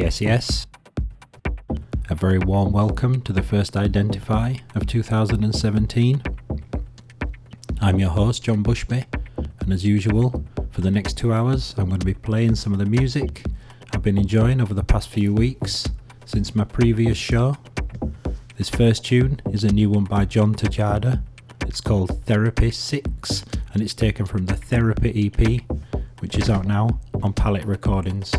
Yes, yes. A very warm welcome to the first Identify of 2017. I'm your host, John Bushby, and as usual, for the next two hours, I'm going to be playing some of the music I've been enjoying over the past few weeks since my previous show. This first tune is a new one by John Tejada. It's called Therapy 6 and it's taken from the Therapy EP, which is out now on Palette Recordings.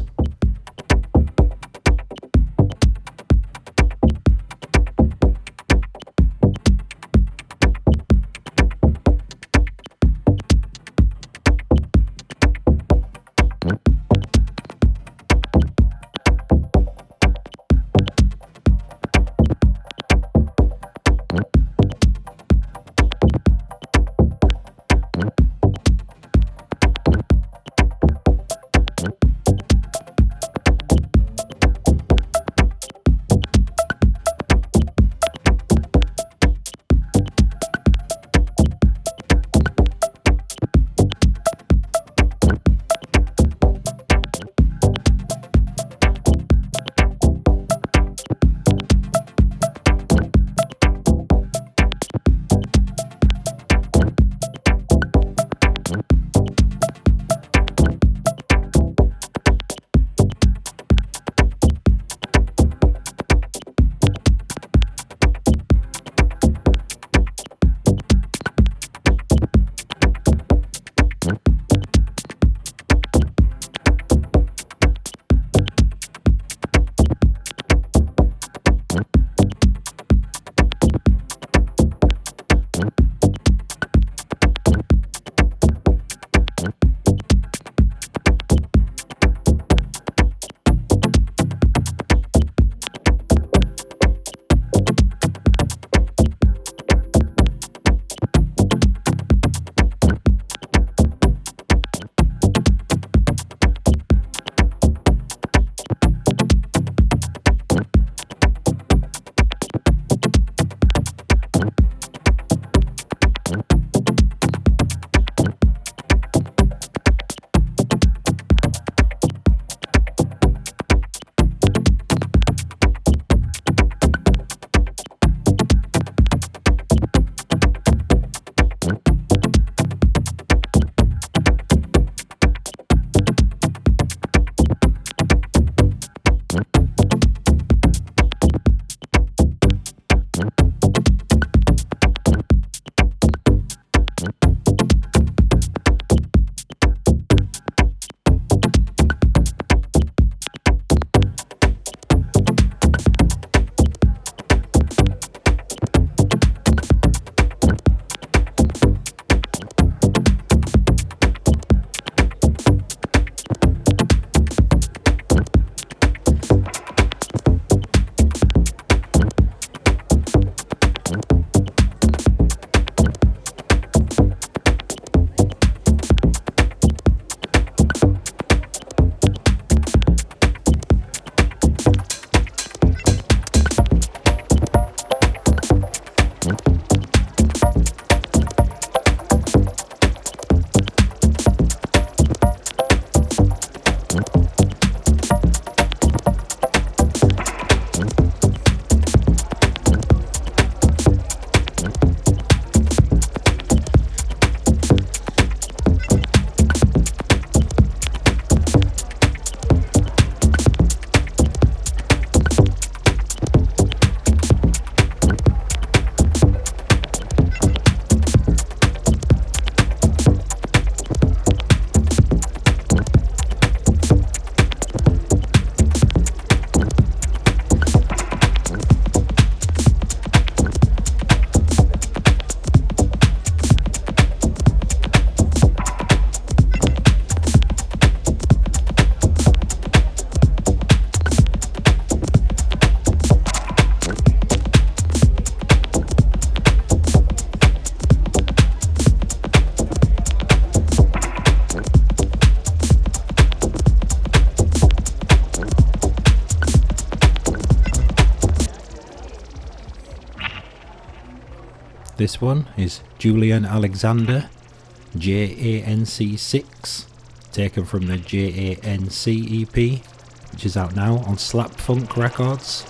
This one is Julian Alexander, JANC6, taken from the JANC EP, which is out now on Slap Funk Records.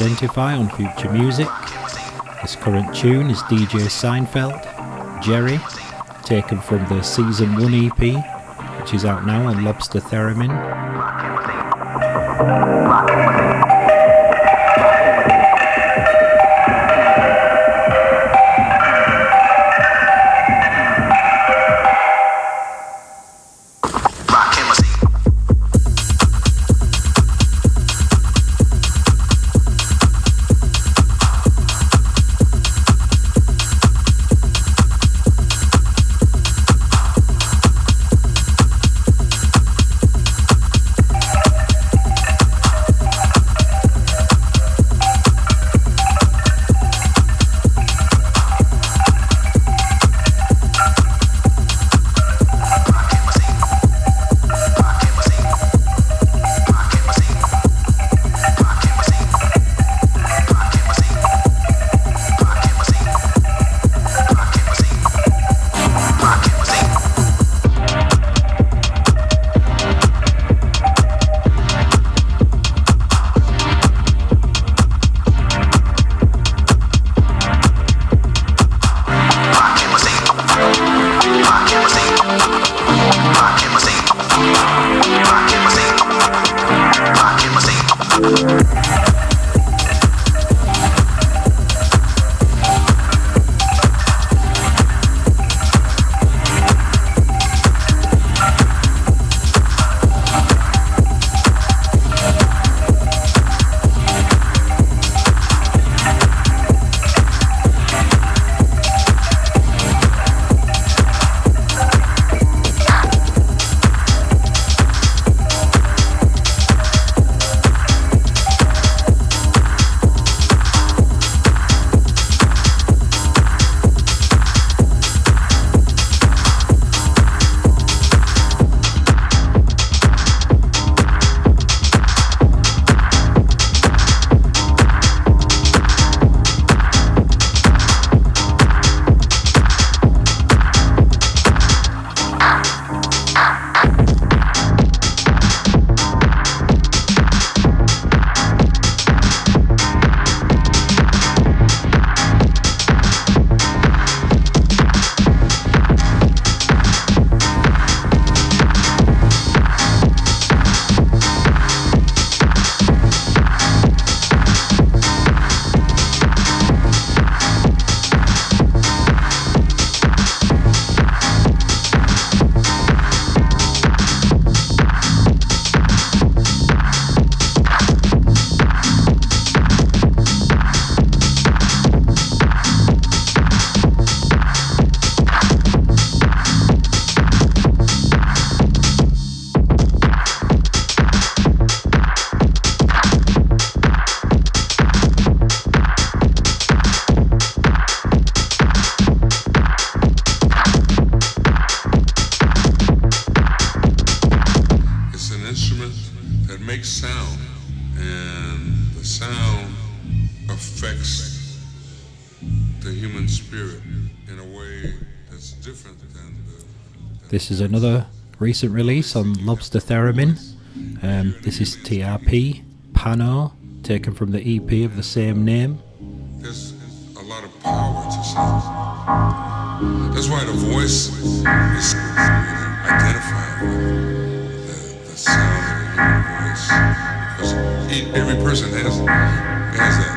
Identify on Future Music. This current tune is DJ Seinfeld, Jerry, taken from the Season 1 EP, which is out now on Lobster Theremin. Is another recent release on Lobster Theremin. Um, this is TRP, Pano, taken from the EP of the same name. There's a lot of power to sound. That's why the voice is identified with the, the sound of the voice. Because every person has, has that,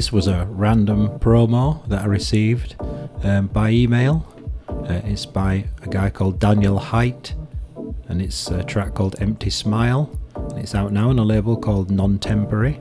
This was a random promo that I received um, by email. Uh, it's by a guy called Daniel Height, and it's a track called Empty Smile. And it's out now on a label called Non Temporary.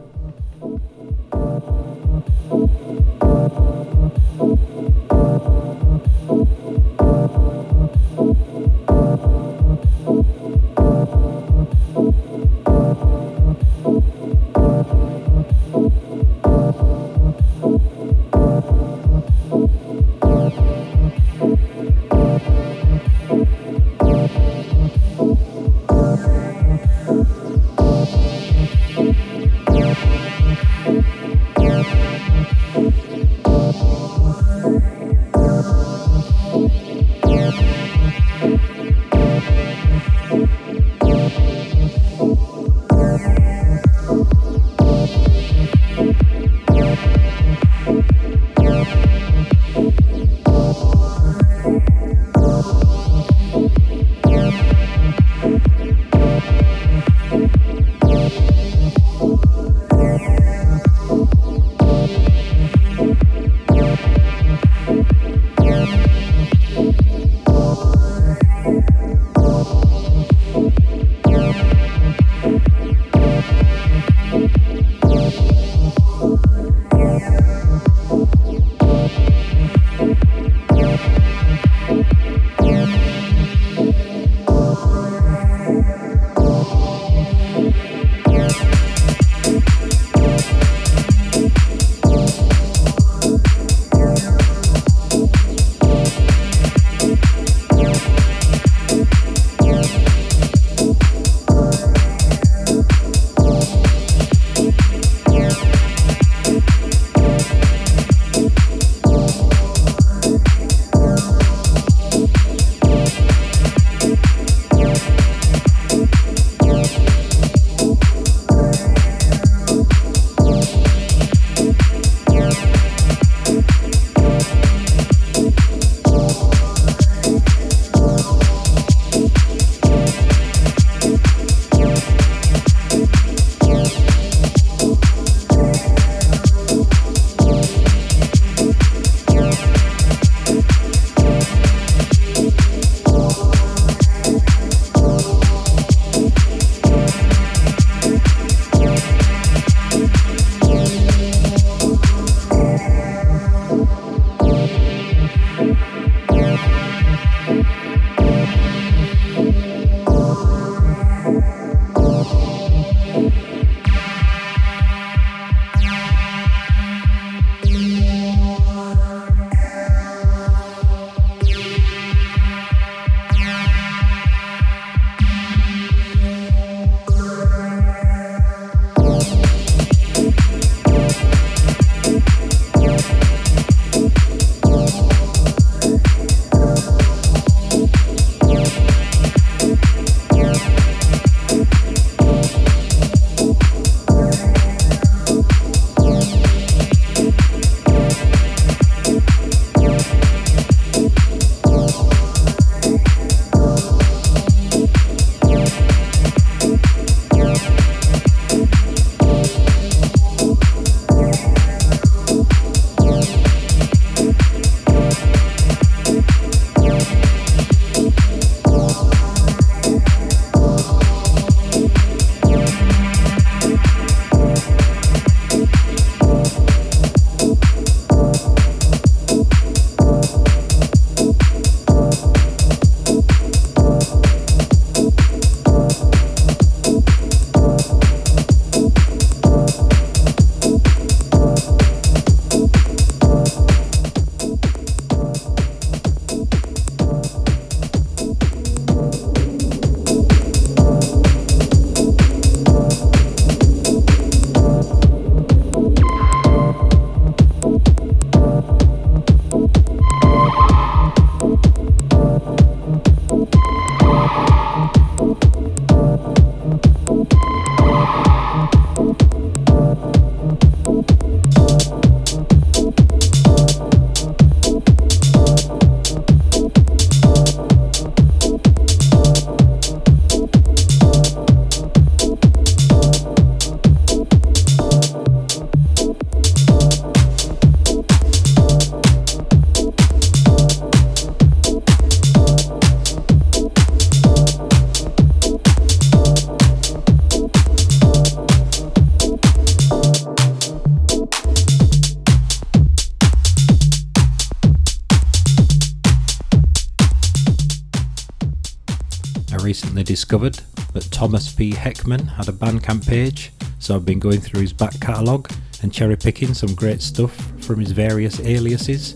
Discovered that Thomas P. Heckmann had a Bandcamp page, so I've been going through his back catalogue and cherry picking some great stuff from his various aliases.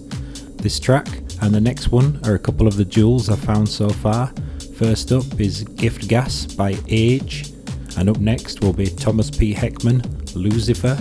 This track and the next one are a couple of the jewels I've found so far. First up is Gift Gas by Age, and up next will be Thomas P. Heckmann, Lucifer.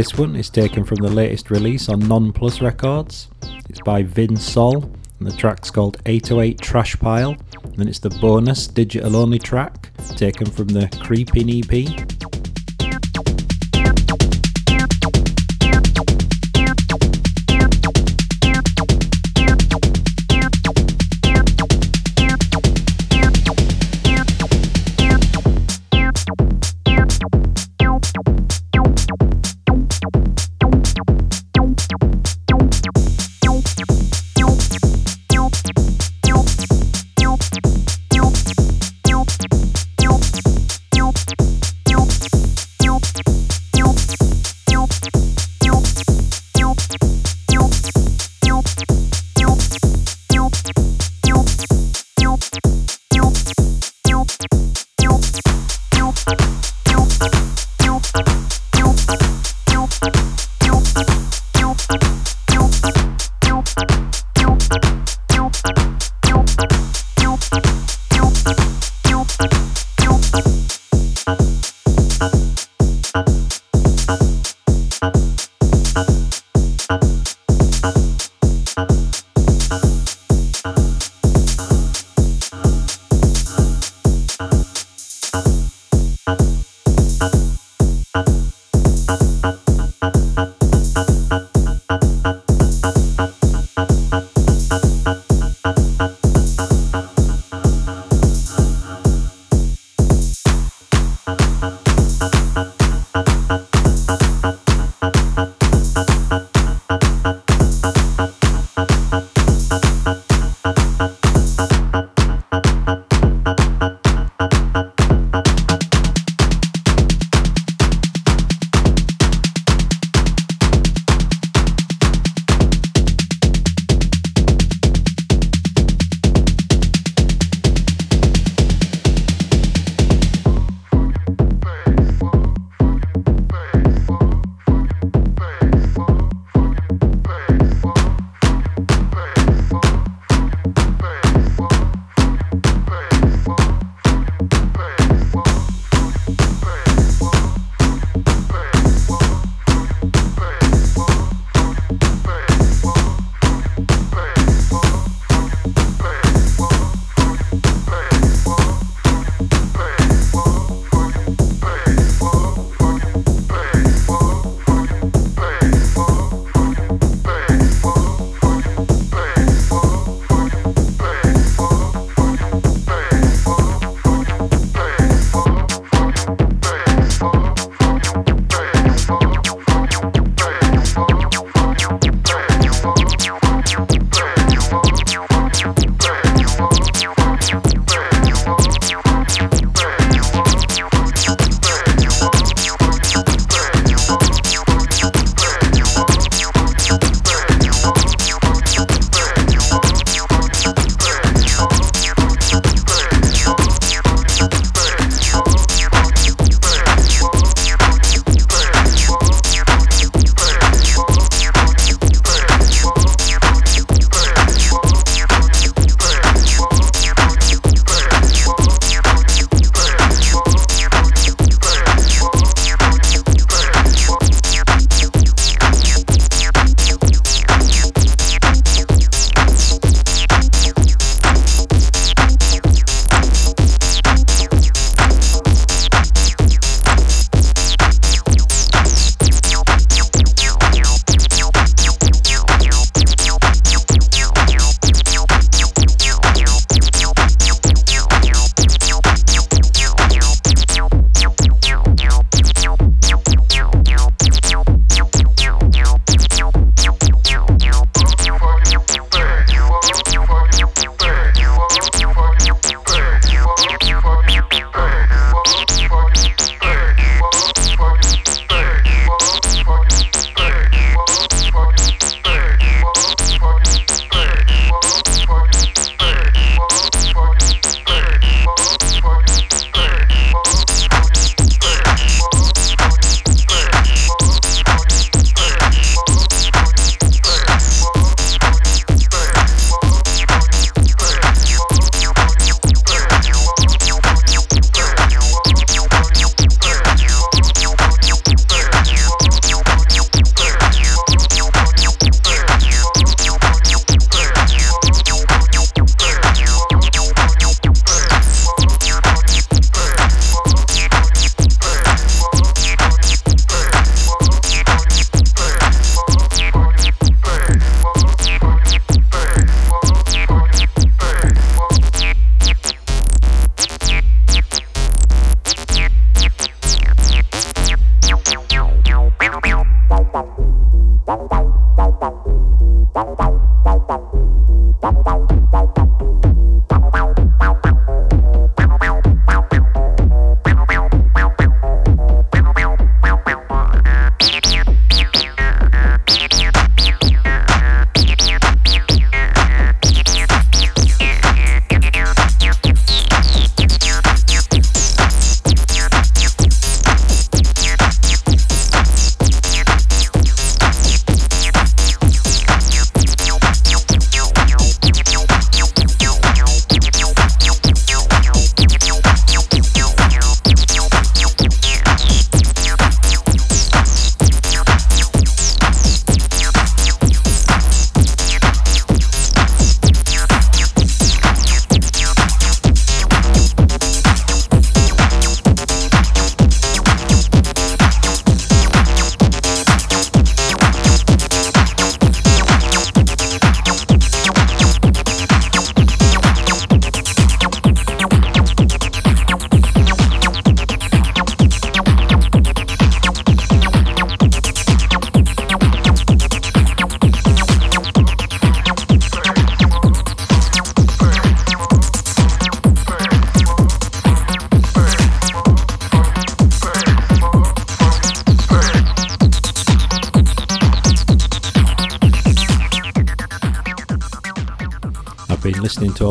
This one is taken from the latest release on Non Plus Records. It's by Vin Sol, and the track's called 808 Trash Pile. And it's the bonus digital only track taken from the Creeping EP.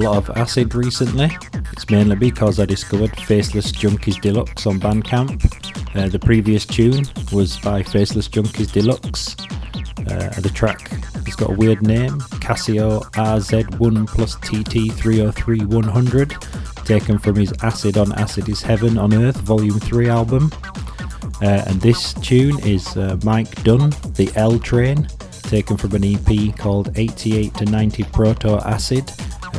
Lot of acid recently. It's mainly because I discovered Faceless Junkies Deluxe on Bandcamp. Uh, the previous tune was by Faceless Junkies Deluxe. Uh, the track has got a weird name Casio RZ1 plus TT 303 100, taken from his Acid on Acid is Heaven on Earth Volume 3 album. Uh, and this tune is uh, Mike Dunn, The L Train, taken from an EP called 88 to 90 Proto Acid,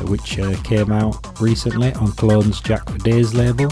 which uh, came out recently on Clone's Jack for Daze label.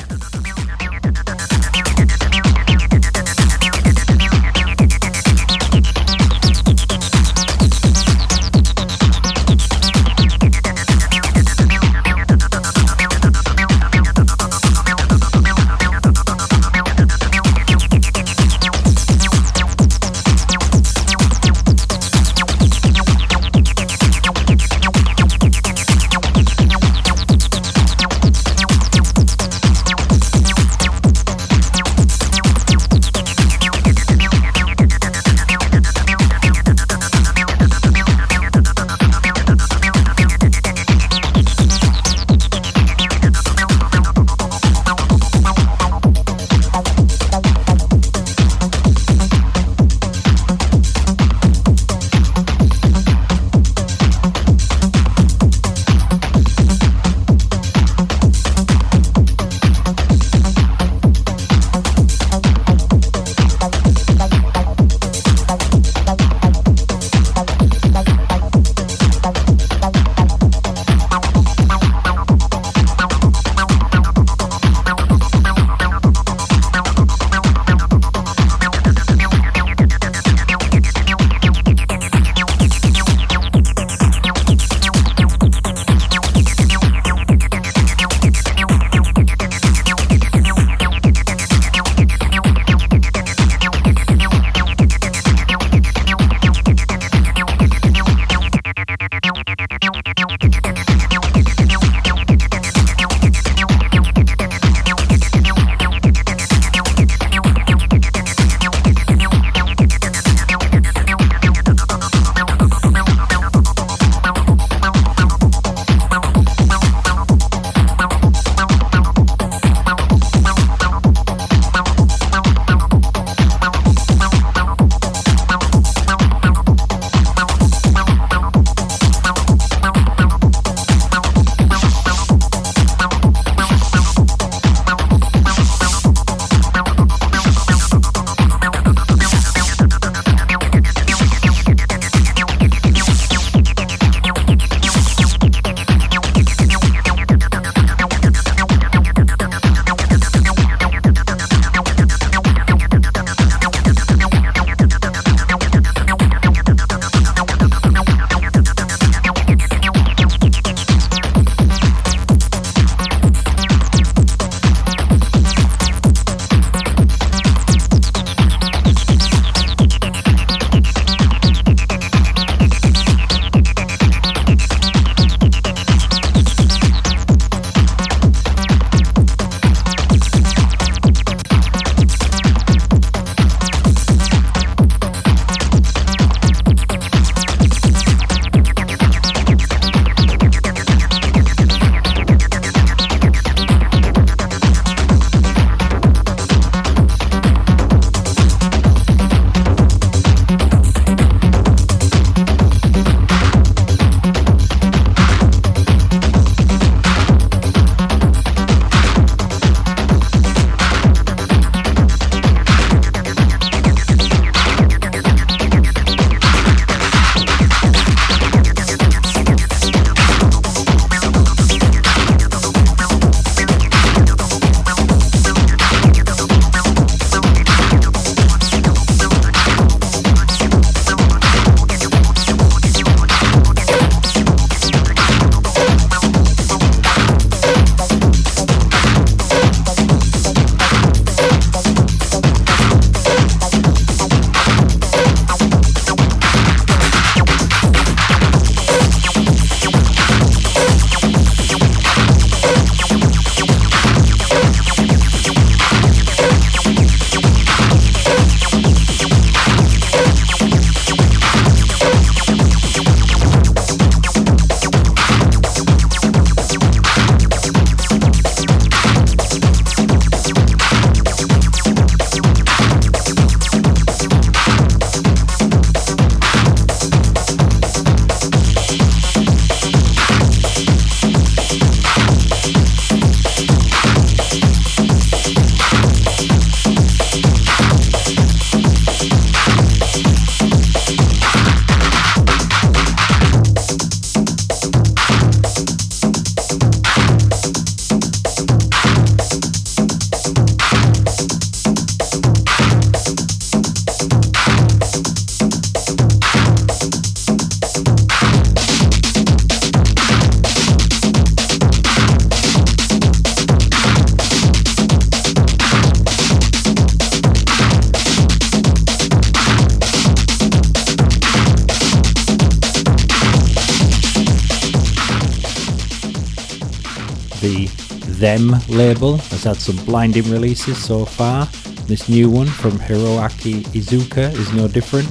Them label has had some blinding releases so far. This new one from Hiroaki Iizuka is no different.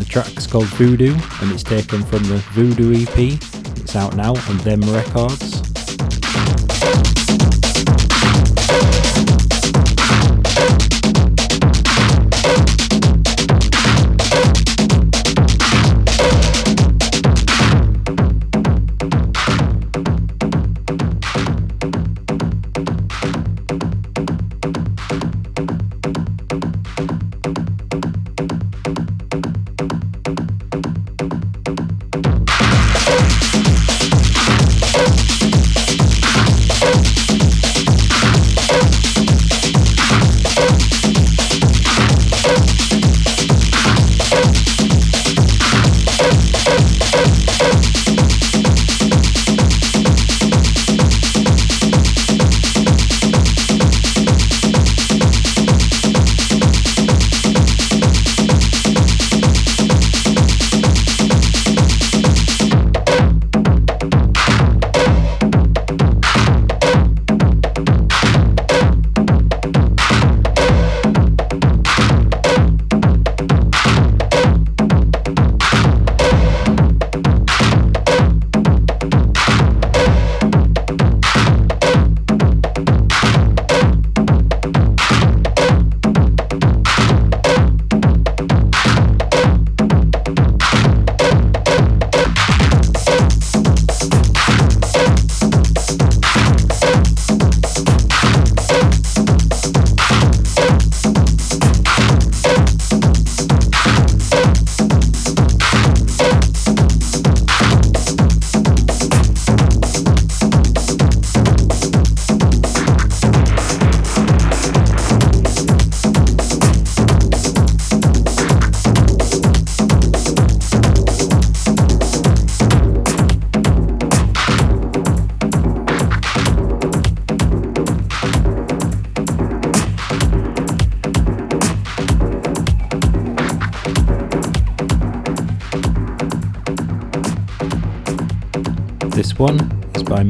The track's called Voodoo and it's taken from the Voodoo EP. It's out now on Them Records.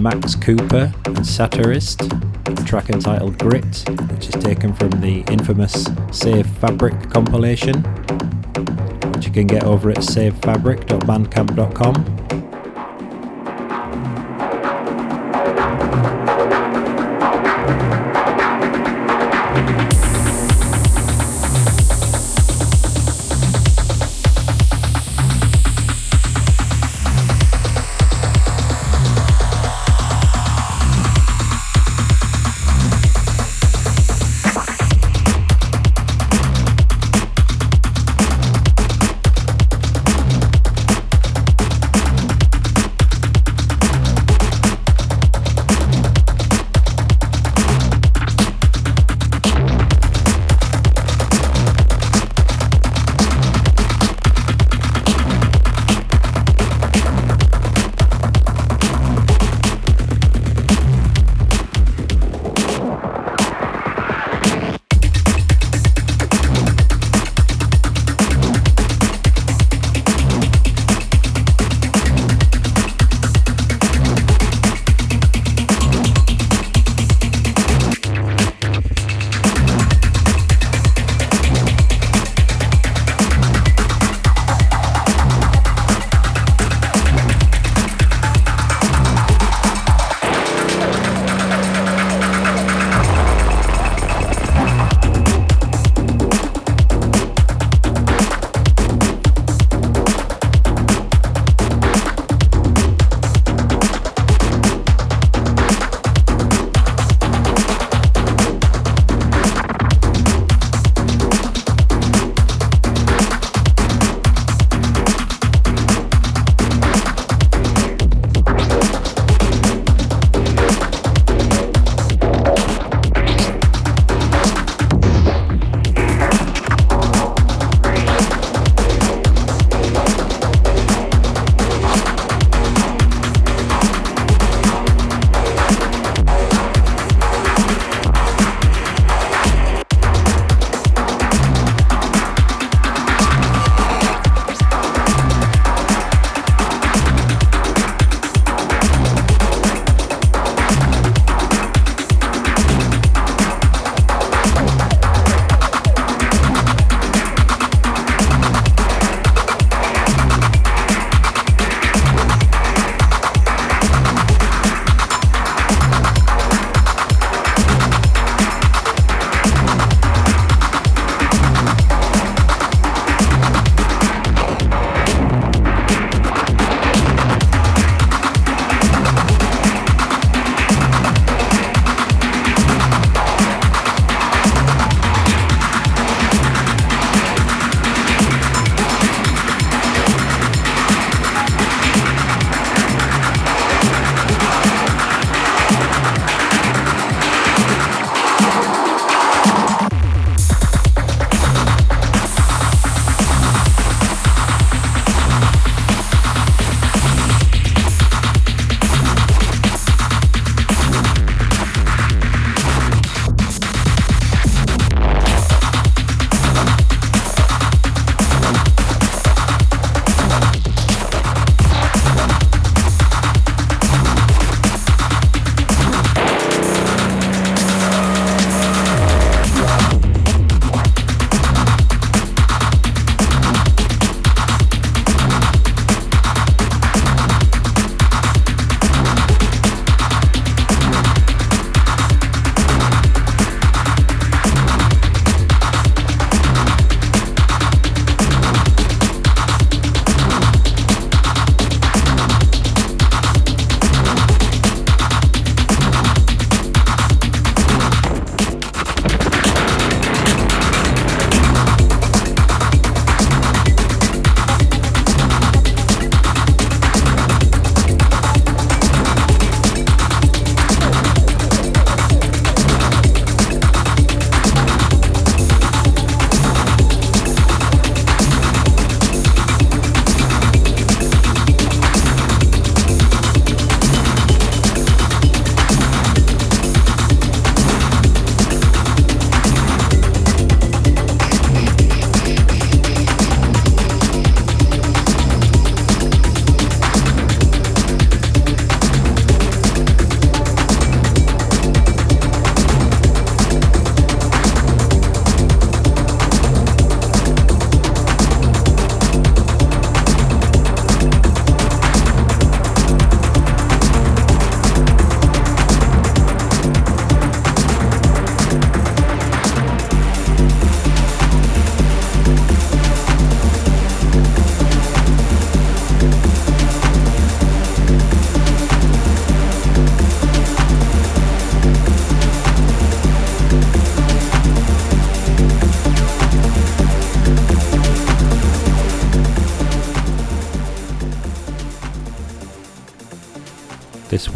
Max Cooper and Satirist, a track entitled Grit, which is taken from the infamous Save Fabric compilation, which you can get over at savefabric.bandcamp.com.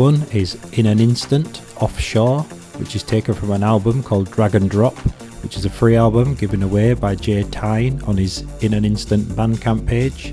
one is In an Instant Offshore, which is taken from an album called Drag and Drop, which is a free album given away by Jay Tyne on his In an Instant Bandcamp page.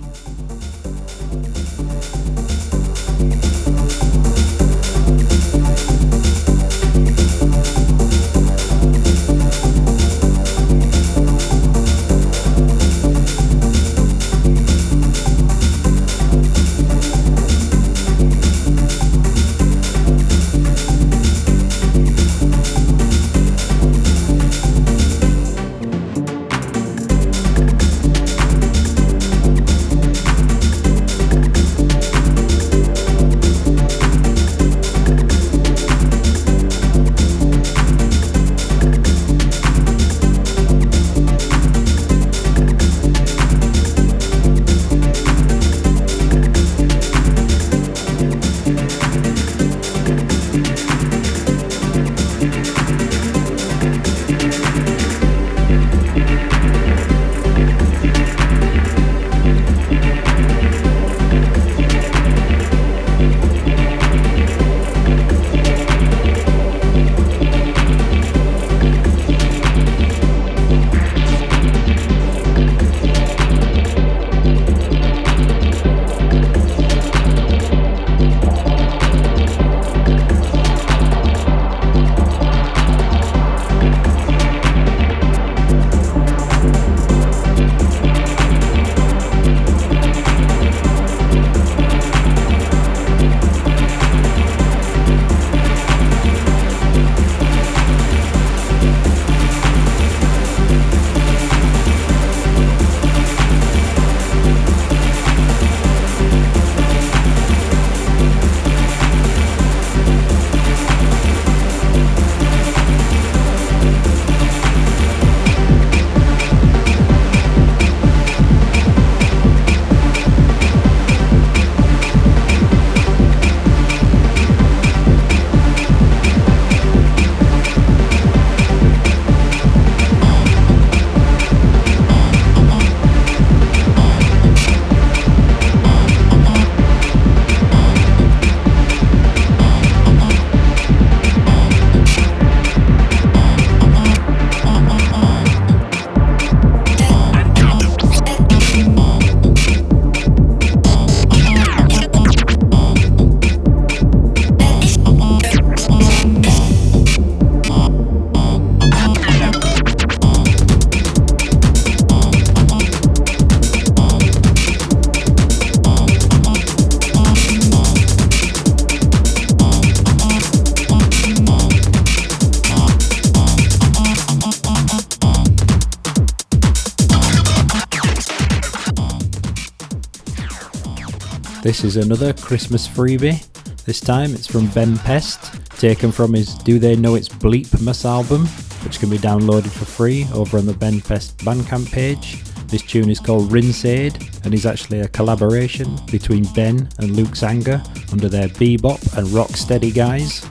This is another Christmas freebie. This time it's from Ben Pest, taken from his Do They Know It's Bleepmas album, which can be downloaded for free over on the Ben Pest Bandcamp page. This tune is called Rinseade and is actually a collaboration between Ben and Luke Sanger under their bebop and rocksteady guise.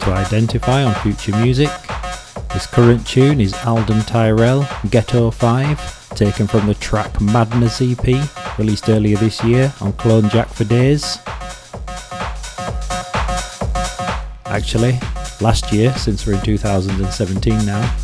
To Identify on Future Music. This current tune is Alden Tyrell, Ghetto 5, taken from the track Madness EP, released earlier this year on Clone Jack for Daze. Actually, last year, since we're in 2017 now.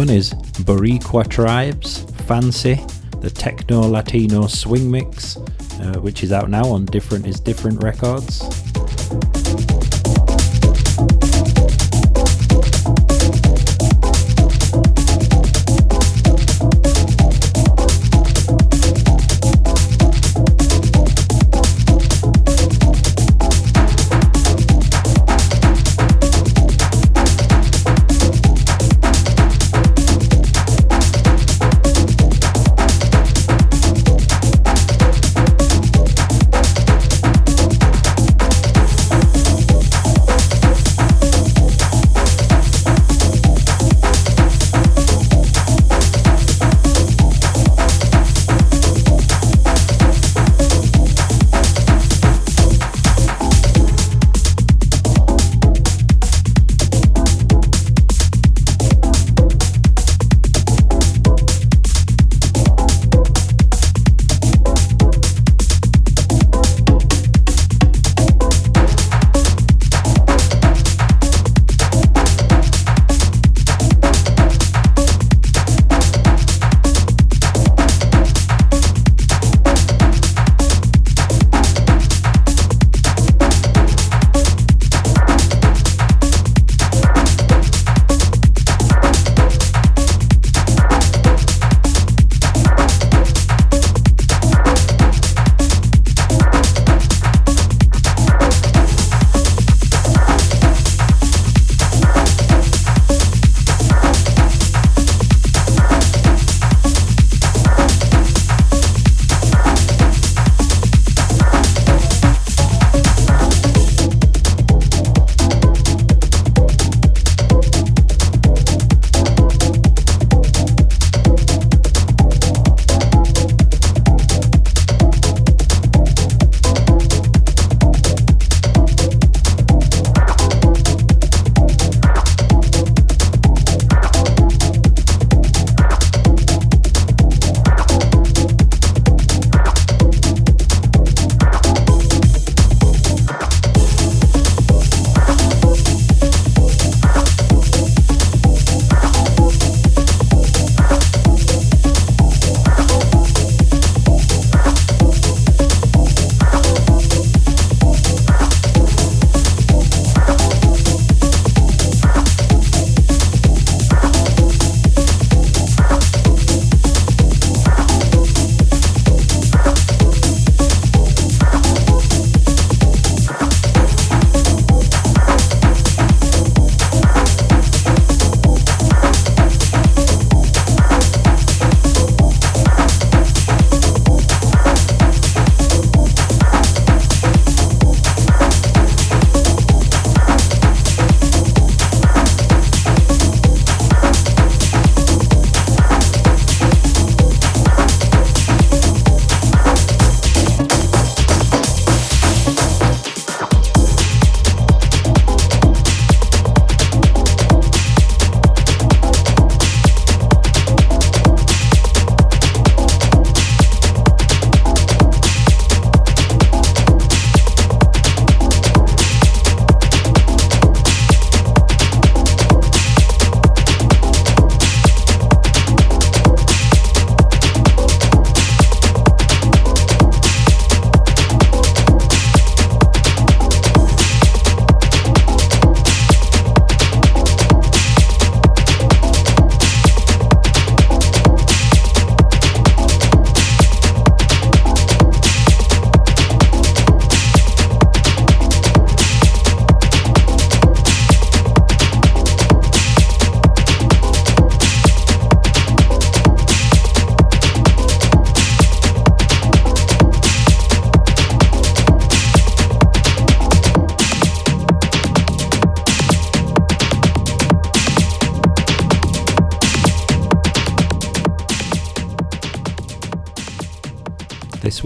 One is Boricua Tribes, Fancy, the Techno Latino Swing Mix, uh, which is out now on Different is Different Records.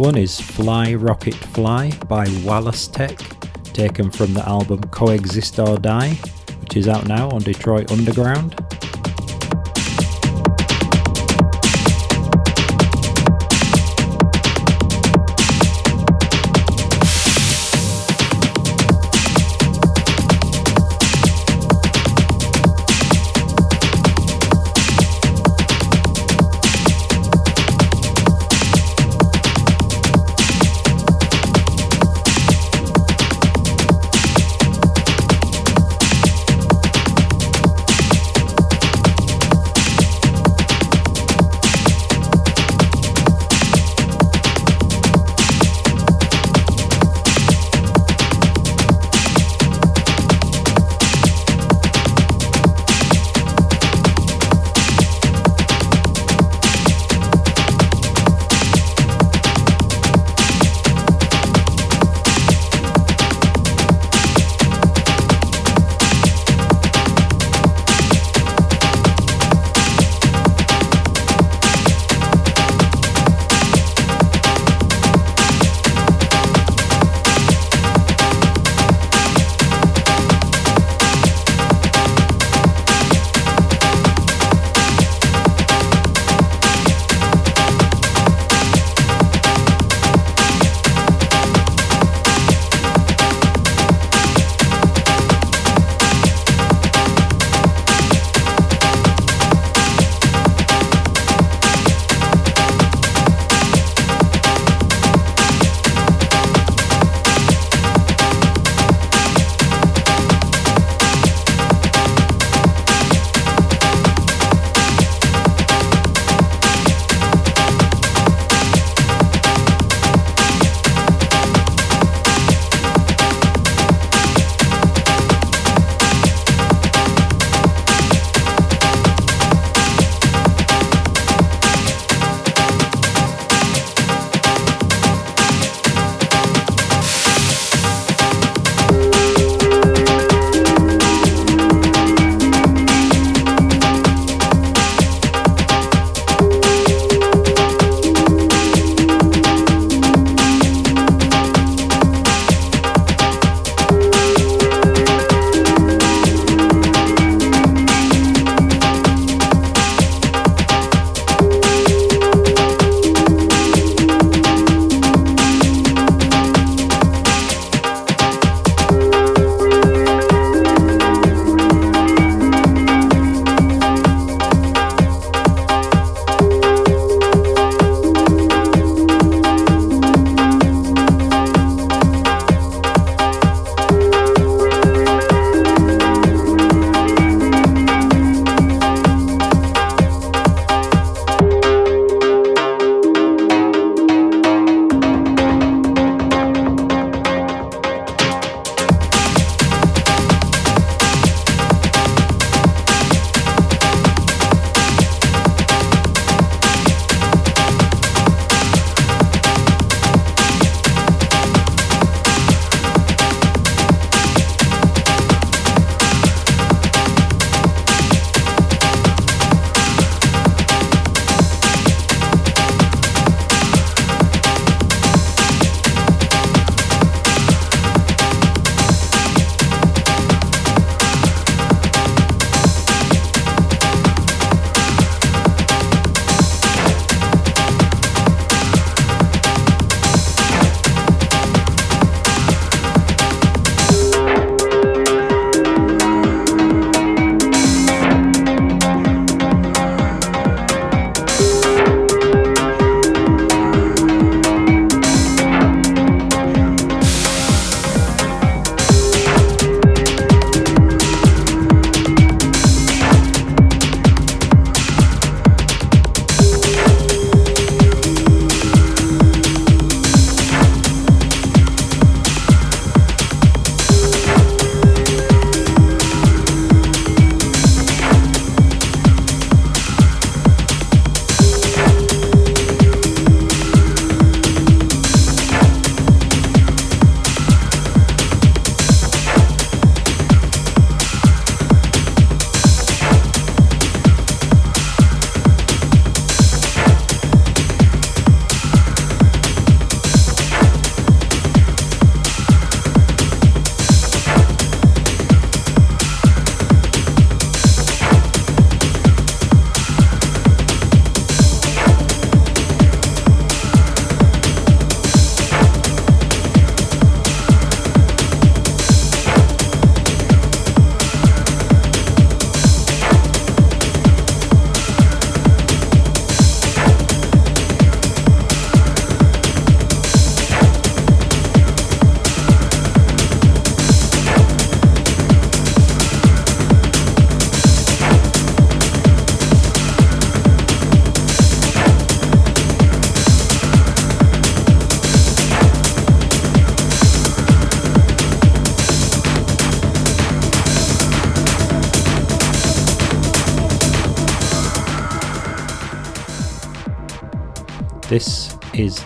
One is Fly Rocket Fly by Wallace Tech, taken from the album Coexist or Die, which is out now on Detroit Underground.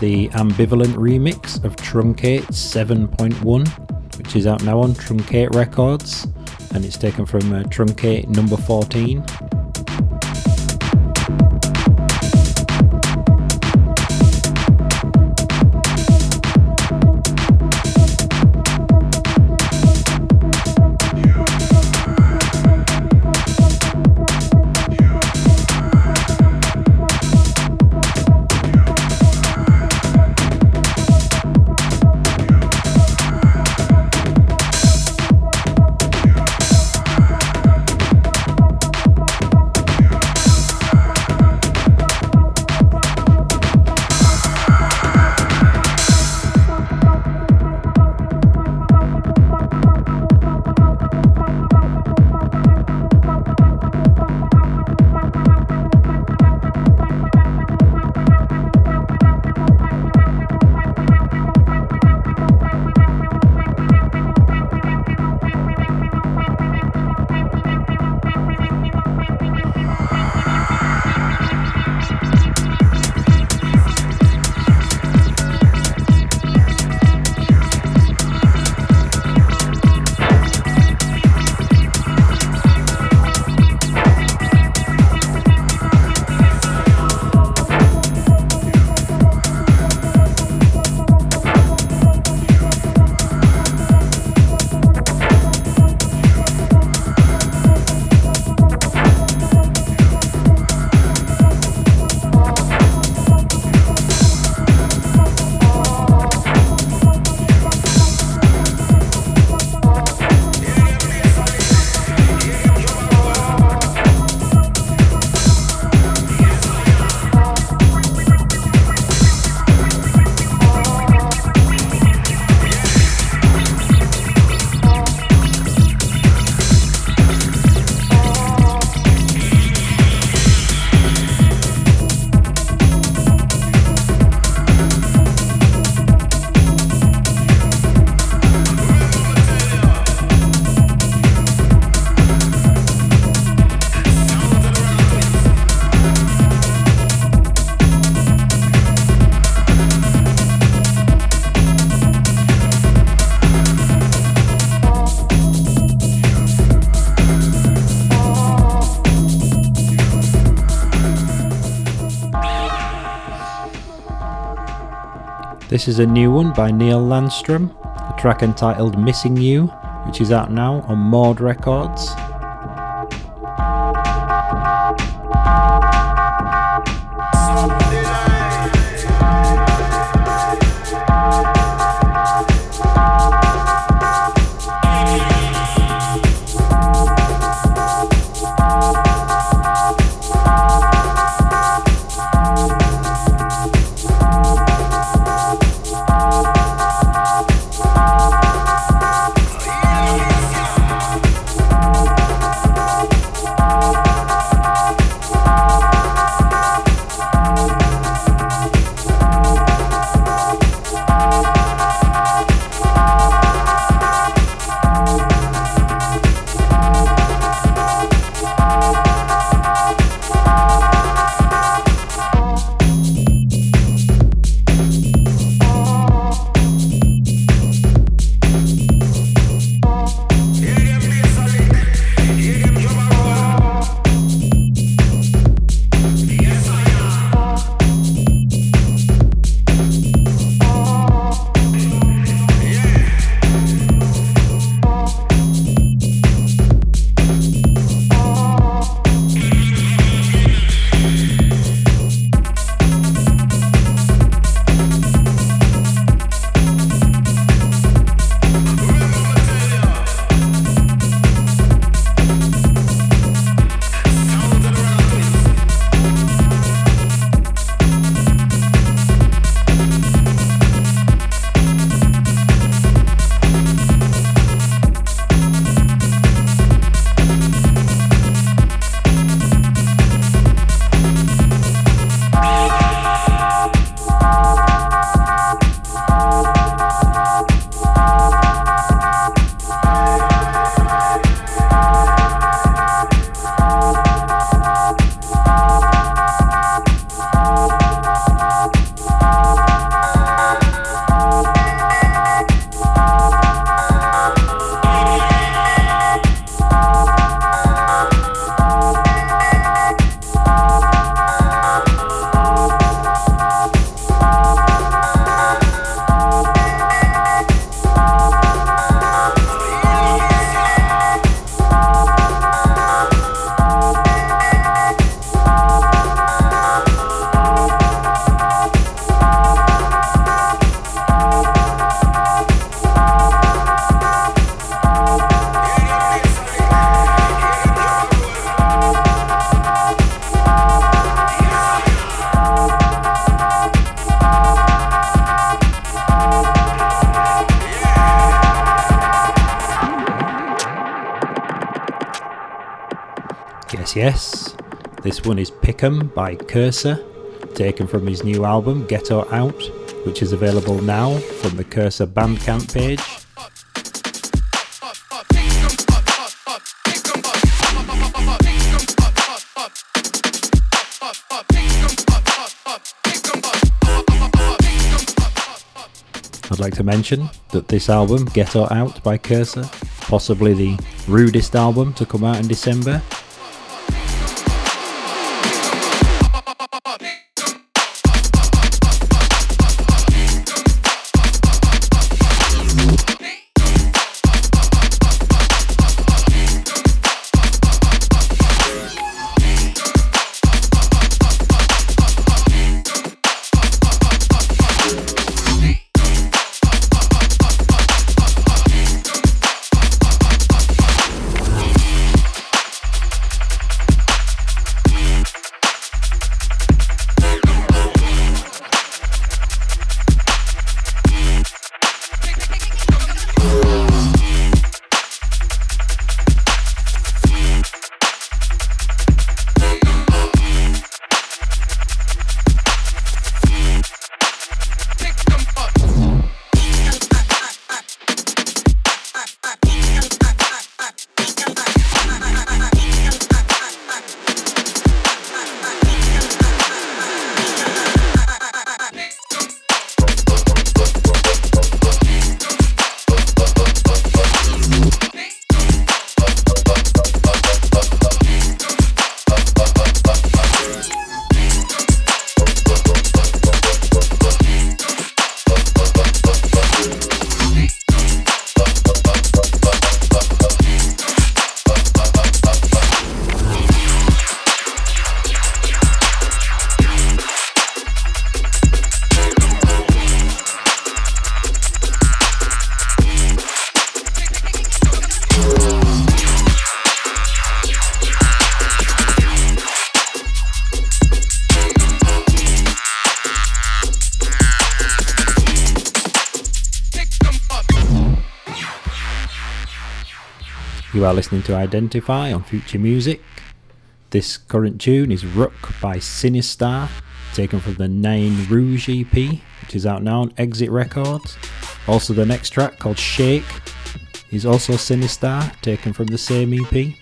The ambivalent remix of Truncate 7.1, which is out now on Truncate Records, and it's taken from uh, Truncate number 14. This is a new one by Neil Landstrom, a track entitled Missing You, which is out now on Maud Records. Yes. This one is Pick'em by Cursor, taken from his new album Ghetto Out, which is available now from the Cursor Bandcamp page. I'd like to mention that this album, Ghetto Out by Cursor, possibly the rudest album to come out in December, are listening to Identify on Future Music. This current tune is Rook by Sinistarr, taken from the Nine Rouge EP, which is out now on Exit Records. Also, the next track called Shake is also Sinistarr, taken from the same EP.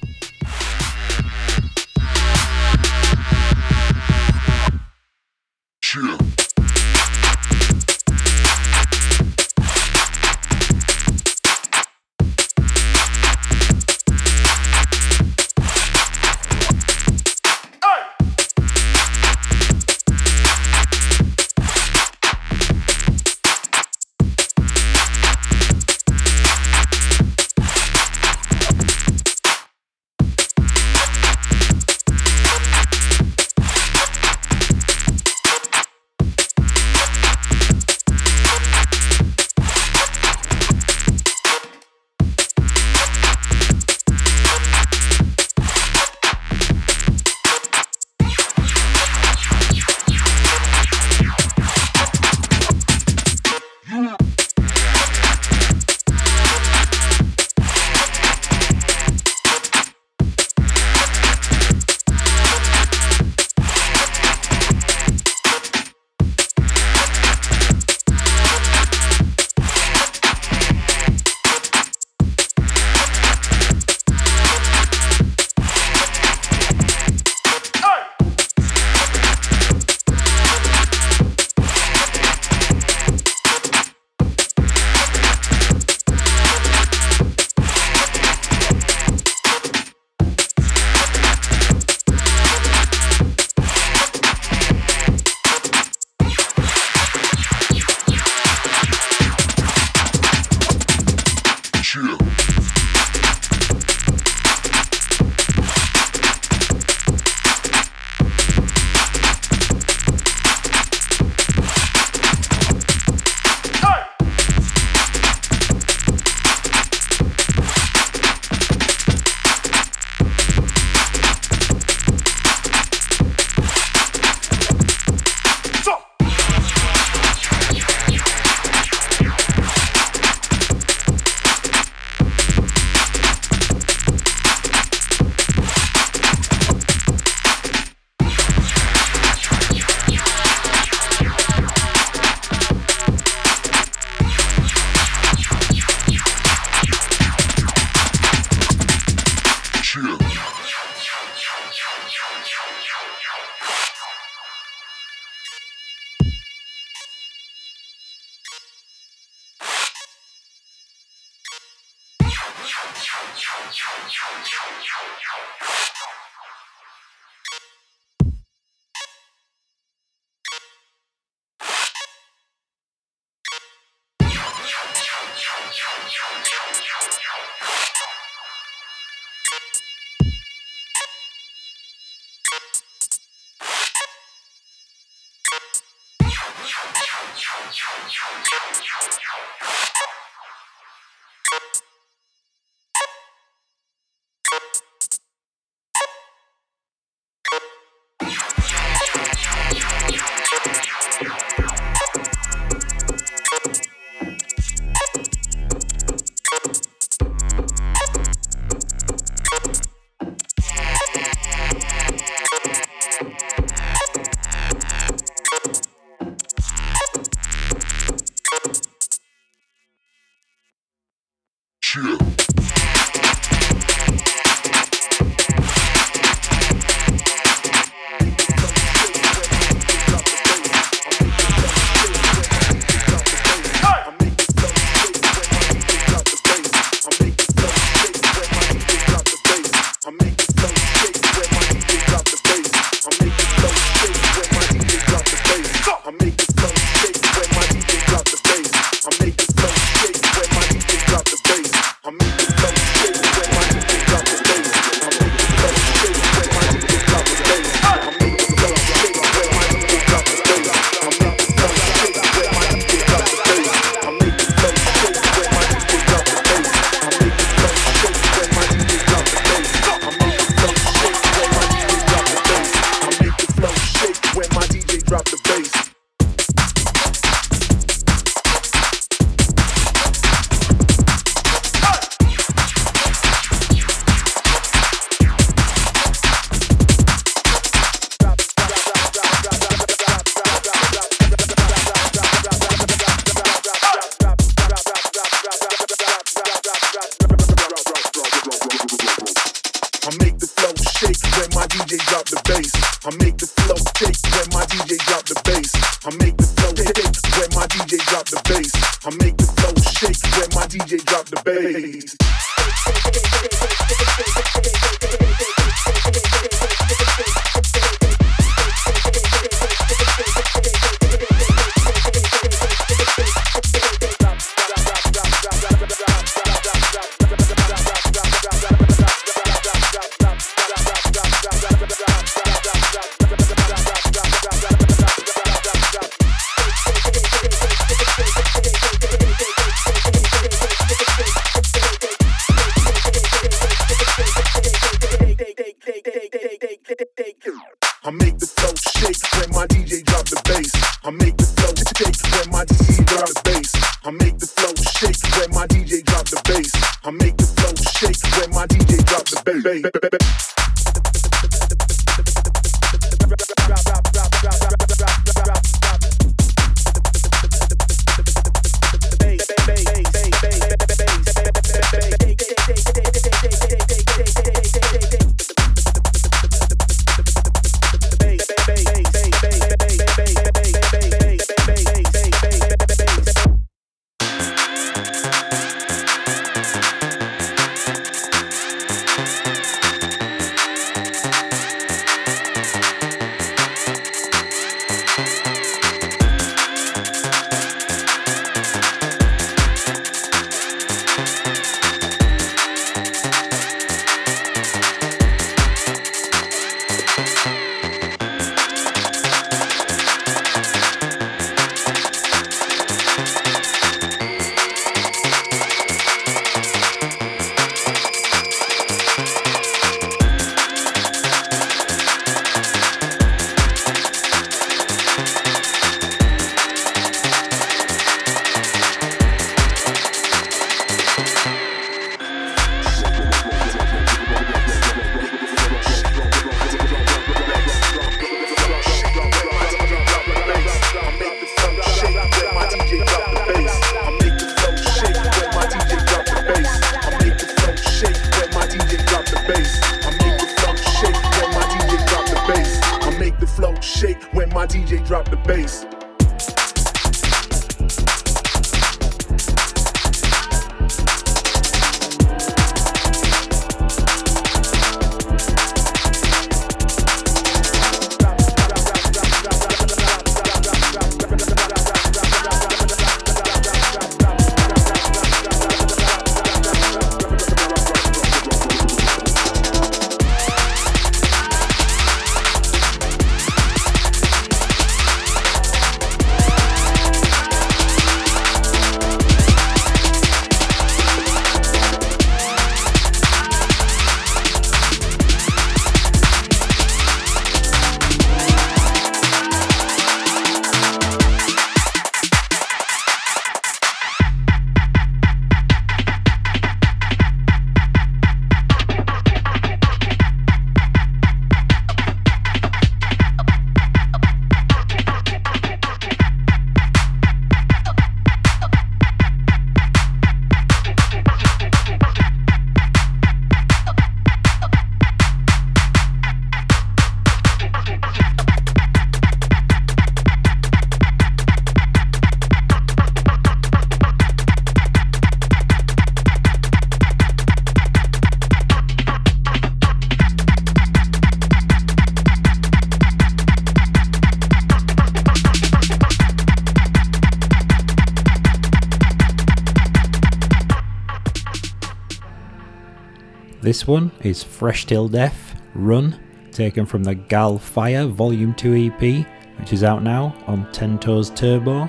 One is Fresh Till Death Run, taken from the Gal Fire Volume 2 EP, which is out now on Ten Toes Turbo.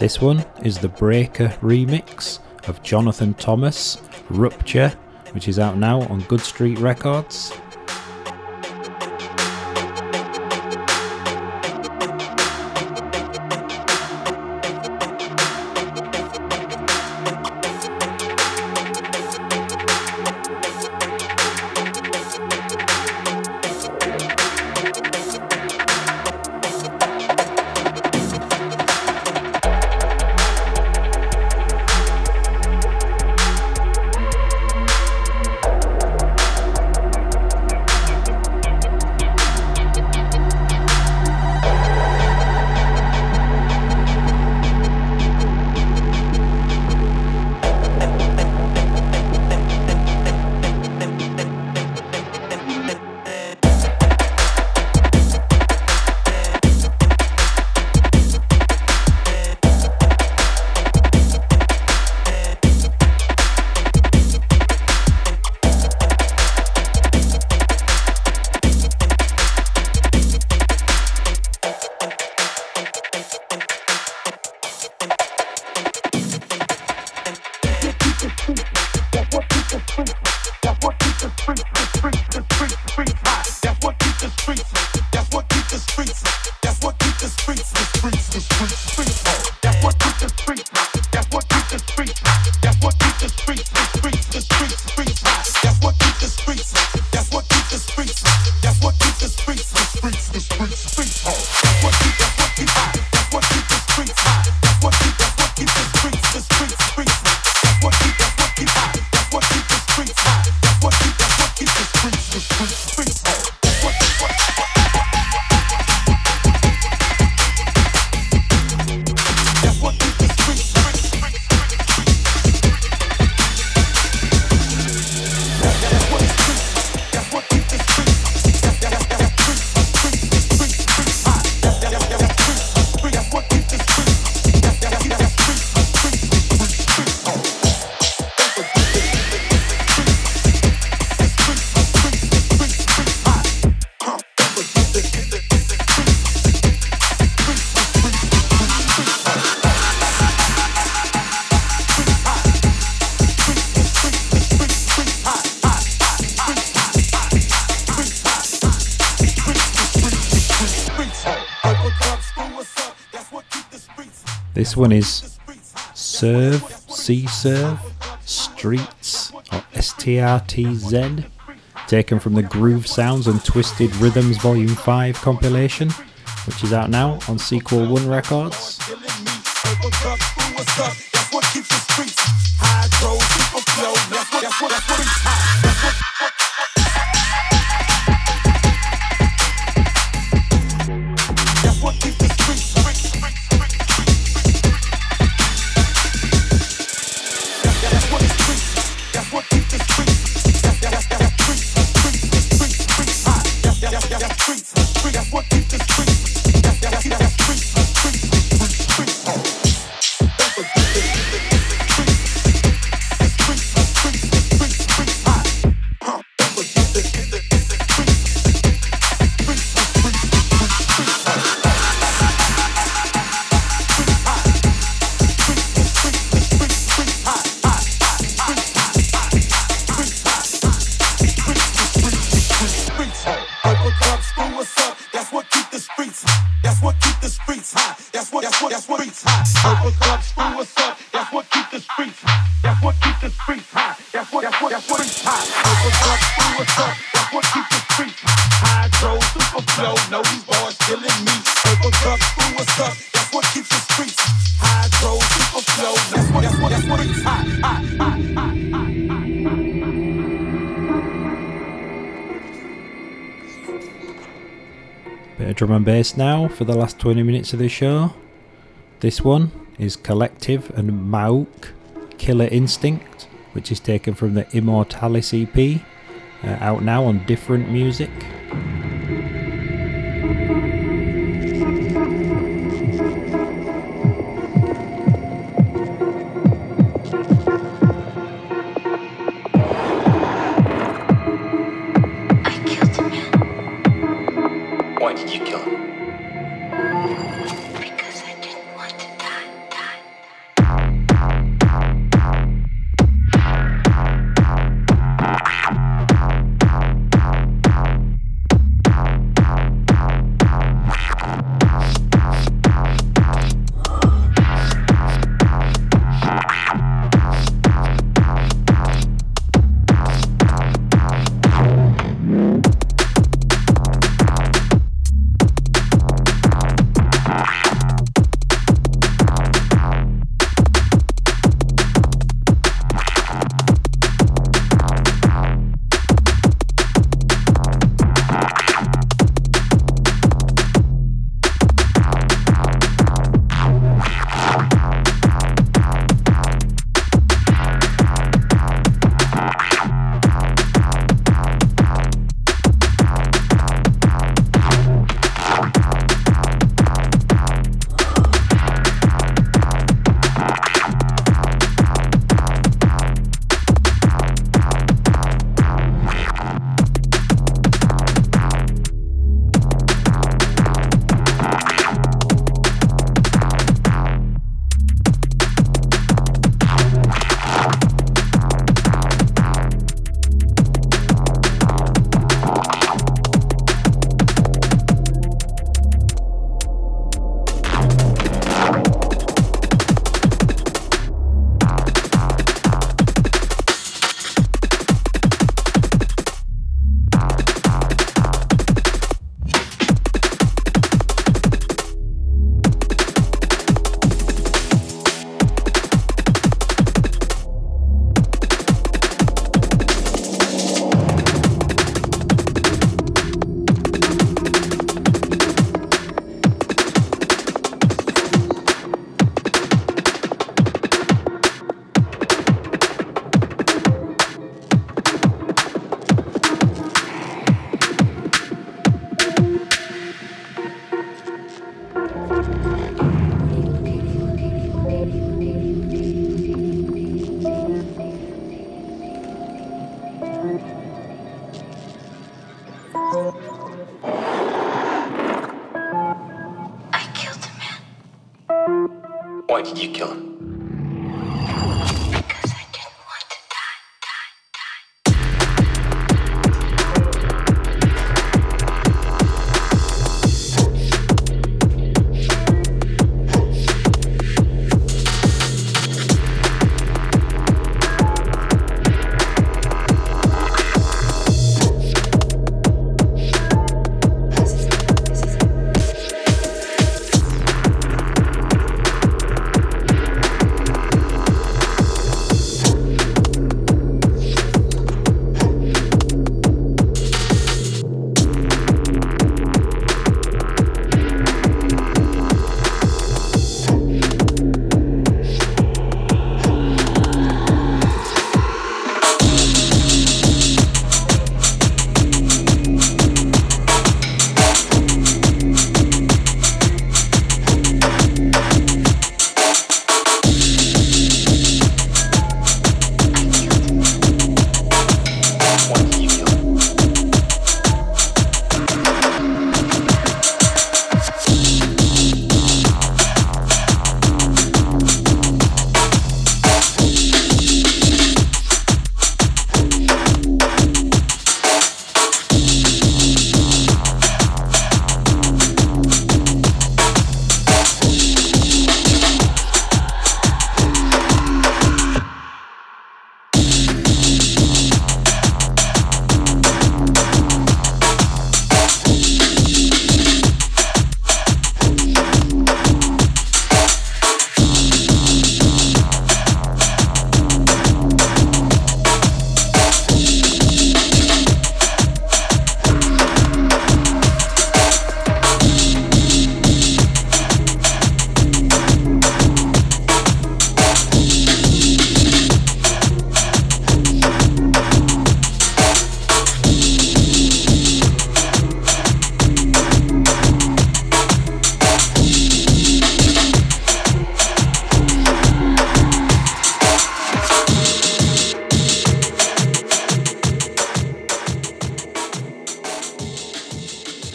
This one is the Breaker remix of Jonathan Thomas, Rupture, which is out now on Good Street Records. This one is Serve, C Serve, Streets, or STRTZ, taken from the Groove Sounds and Twisted Rhythms Volume 5 compilation, which is out now on Sequel 1 Records. And bass now for the last 20 minutes of the show. This one is Collective and Mauk Killer Instinct, which is taken from the Immortalis EP, uh, out now on different music.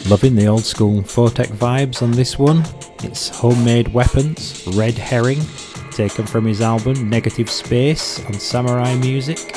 Loving the old school Photek vibes on this one. It's Homemade Weapons, Red Herring, taken from his album Negative Space on Samurai Music.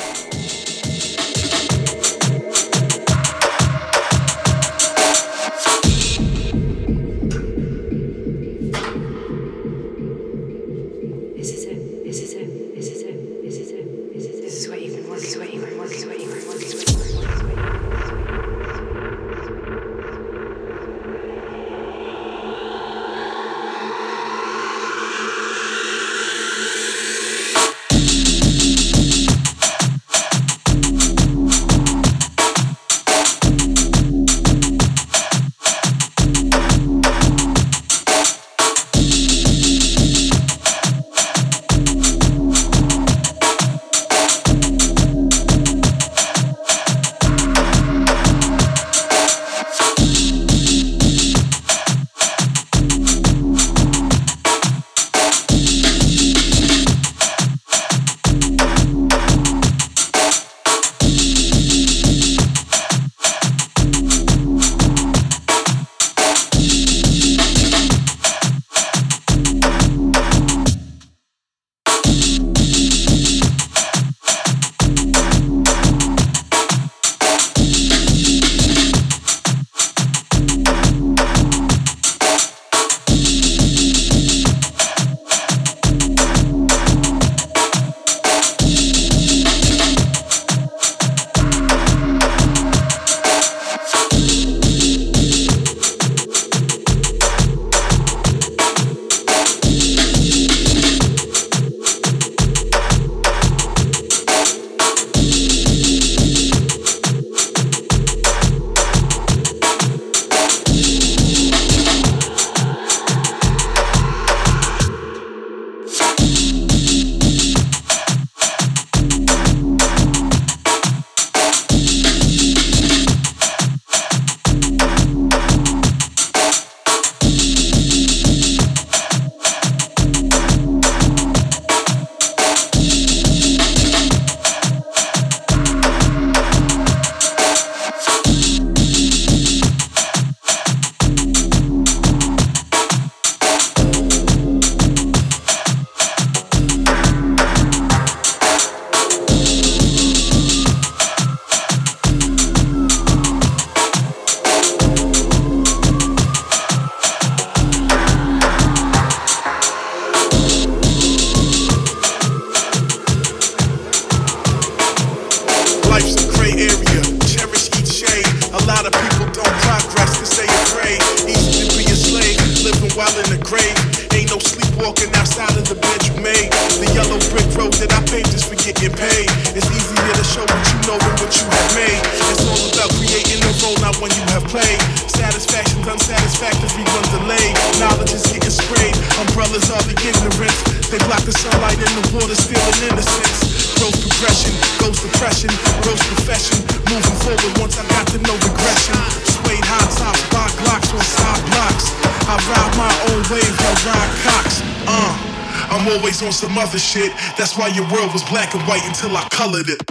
Colored it.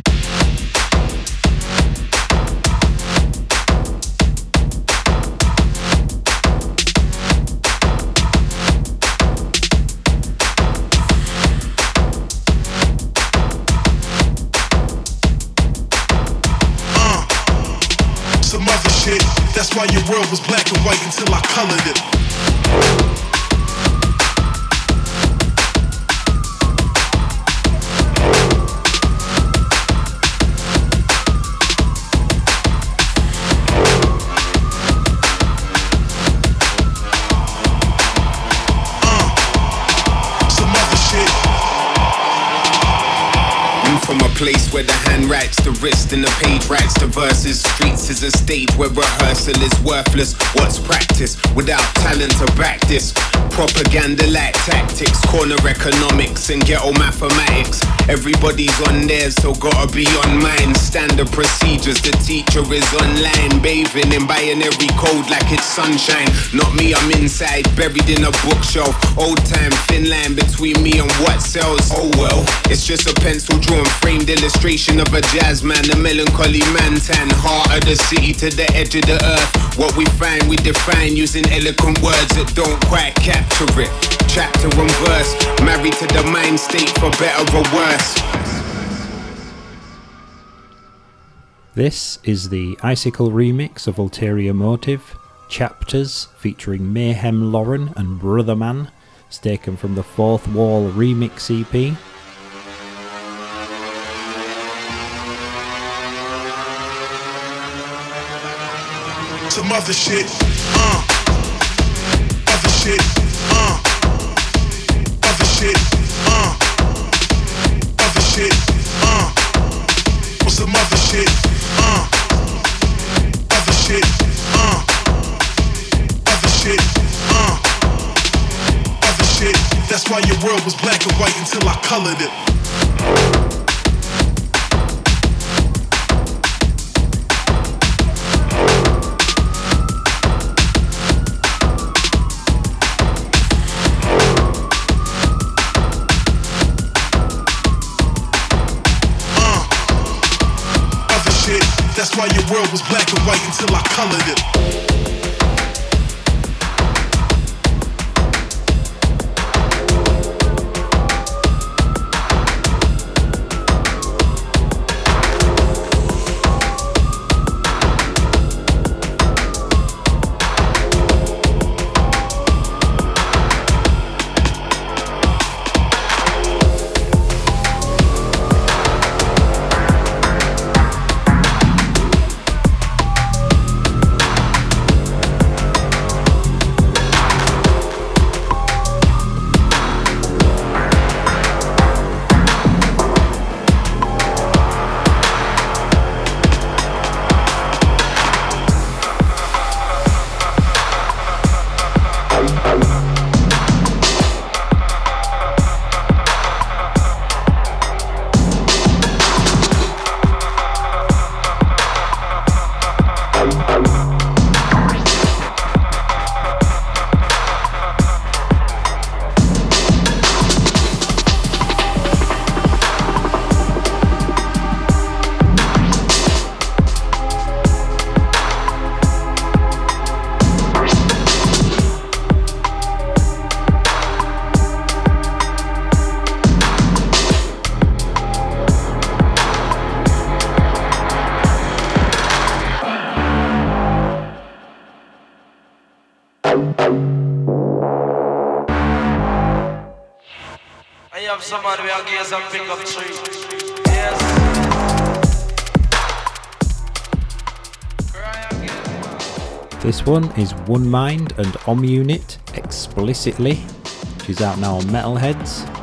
Uh, some other shit. That's why your world was black and white until I colored it. right wrist and the page writes the verses. Streets is a stage where rehearsal is worthless. What's practice without talent to this? Propaganda like tactics, corner economics and ghetto mathematics. Everybody's on theirs, so gotta be on mine. Standard procedures, the teacher is online, bathing in binary code like it's sunshine. Not me, I'm inside, buried in a bookshelf. Old time, thin line between me and what sells. Oh well, it's just a pencil drawn, framed illustration of a jazz man, a melancholy man tan. Heart of the city to the edge of the earth. What we find, we define using eloquent words that don't quite capture it. Chapter and verse, married to the mind state for better or worse. This is the Icicle remix of Ulterior Motive, Chapters featuring Mayhem Lauren and Brother Man. It's taken from the Fourth Wall remix EP. Some other shit, uh. Other shit, uh. Other shit, uh. Other shit, uh. What's some other shit, uh. Other shit, uh. Other shit, uh. Other shit. That's why your world was black and white until I colored it. Why your world was black and white until I colored it. Where I gaze and pick up tree. Yes. This one is One Mind and Om Unit explicitly. She's out now on Metalheadz.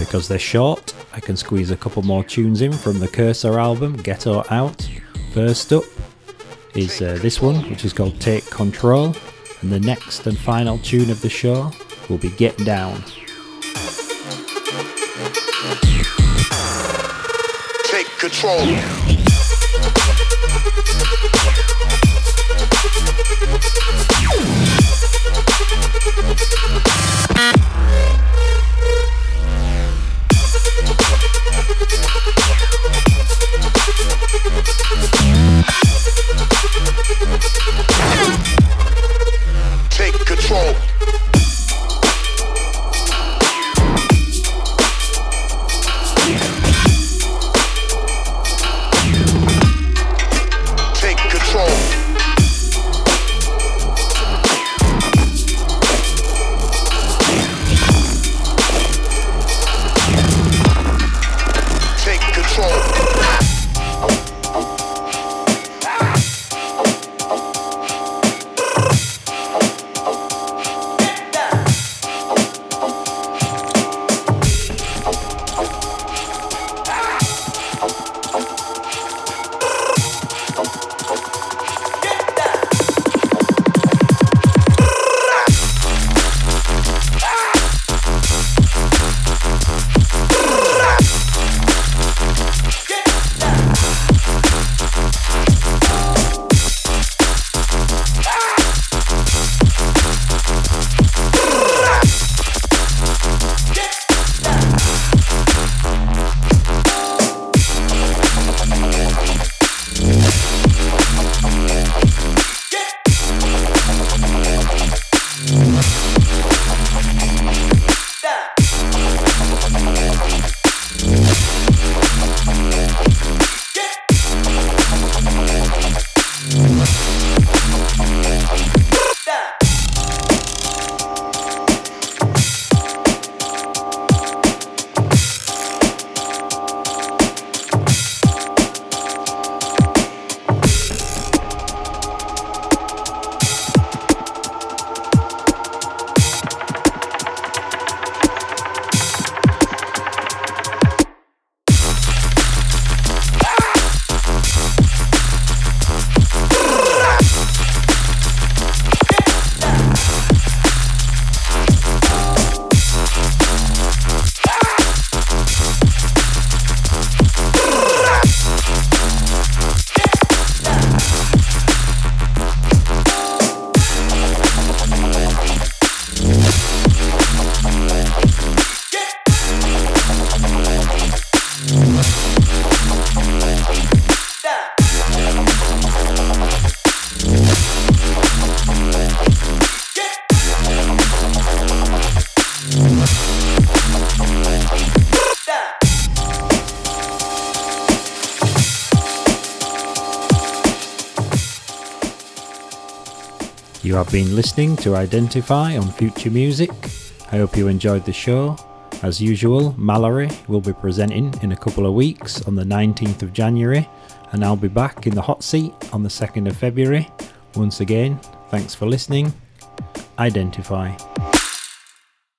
Because they're short, I can squeeze a couple more tunes in from the Cursor album, Ghetto Out. First up is uh, this one, which is called Take Control, and the next and final tune of the show will be Get Down. Take control. Have been listening to Identify on Future Music. I hope you enjoyed the show. As usual, Mallory will be presenting in a couple of weeks on the 19th of January, and I'll be back in the hot seat on the 2nd of February. Once again, thanks for listening. Identify.